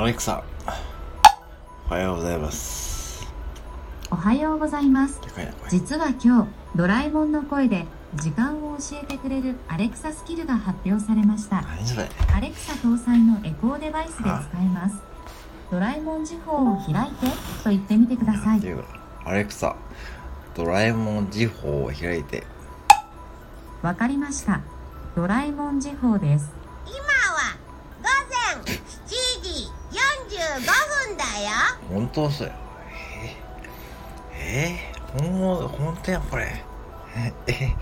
アレクサおはようございます。おはようございます。実は今日ドラえもんの声で時間を教えてくれるアレクサスキルが発表されました。アレクサ搭載のエコーデバイスで使えます。ドラえもん時報を開いてと言ってみてください。アレクサドラえもん時報を開いて。わかりました。ドラえもん時報ですよ。本当っすよえー、えー、ほんま本当やこれ。ええ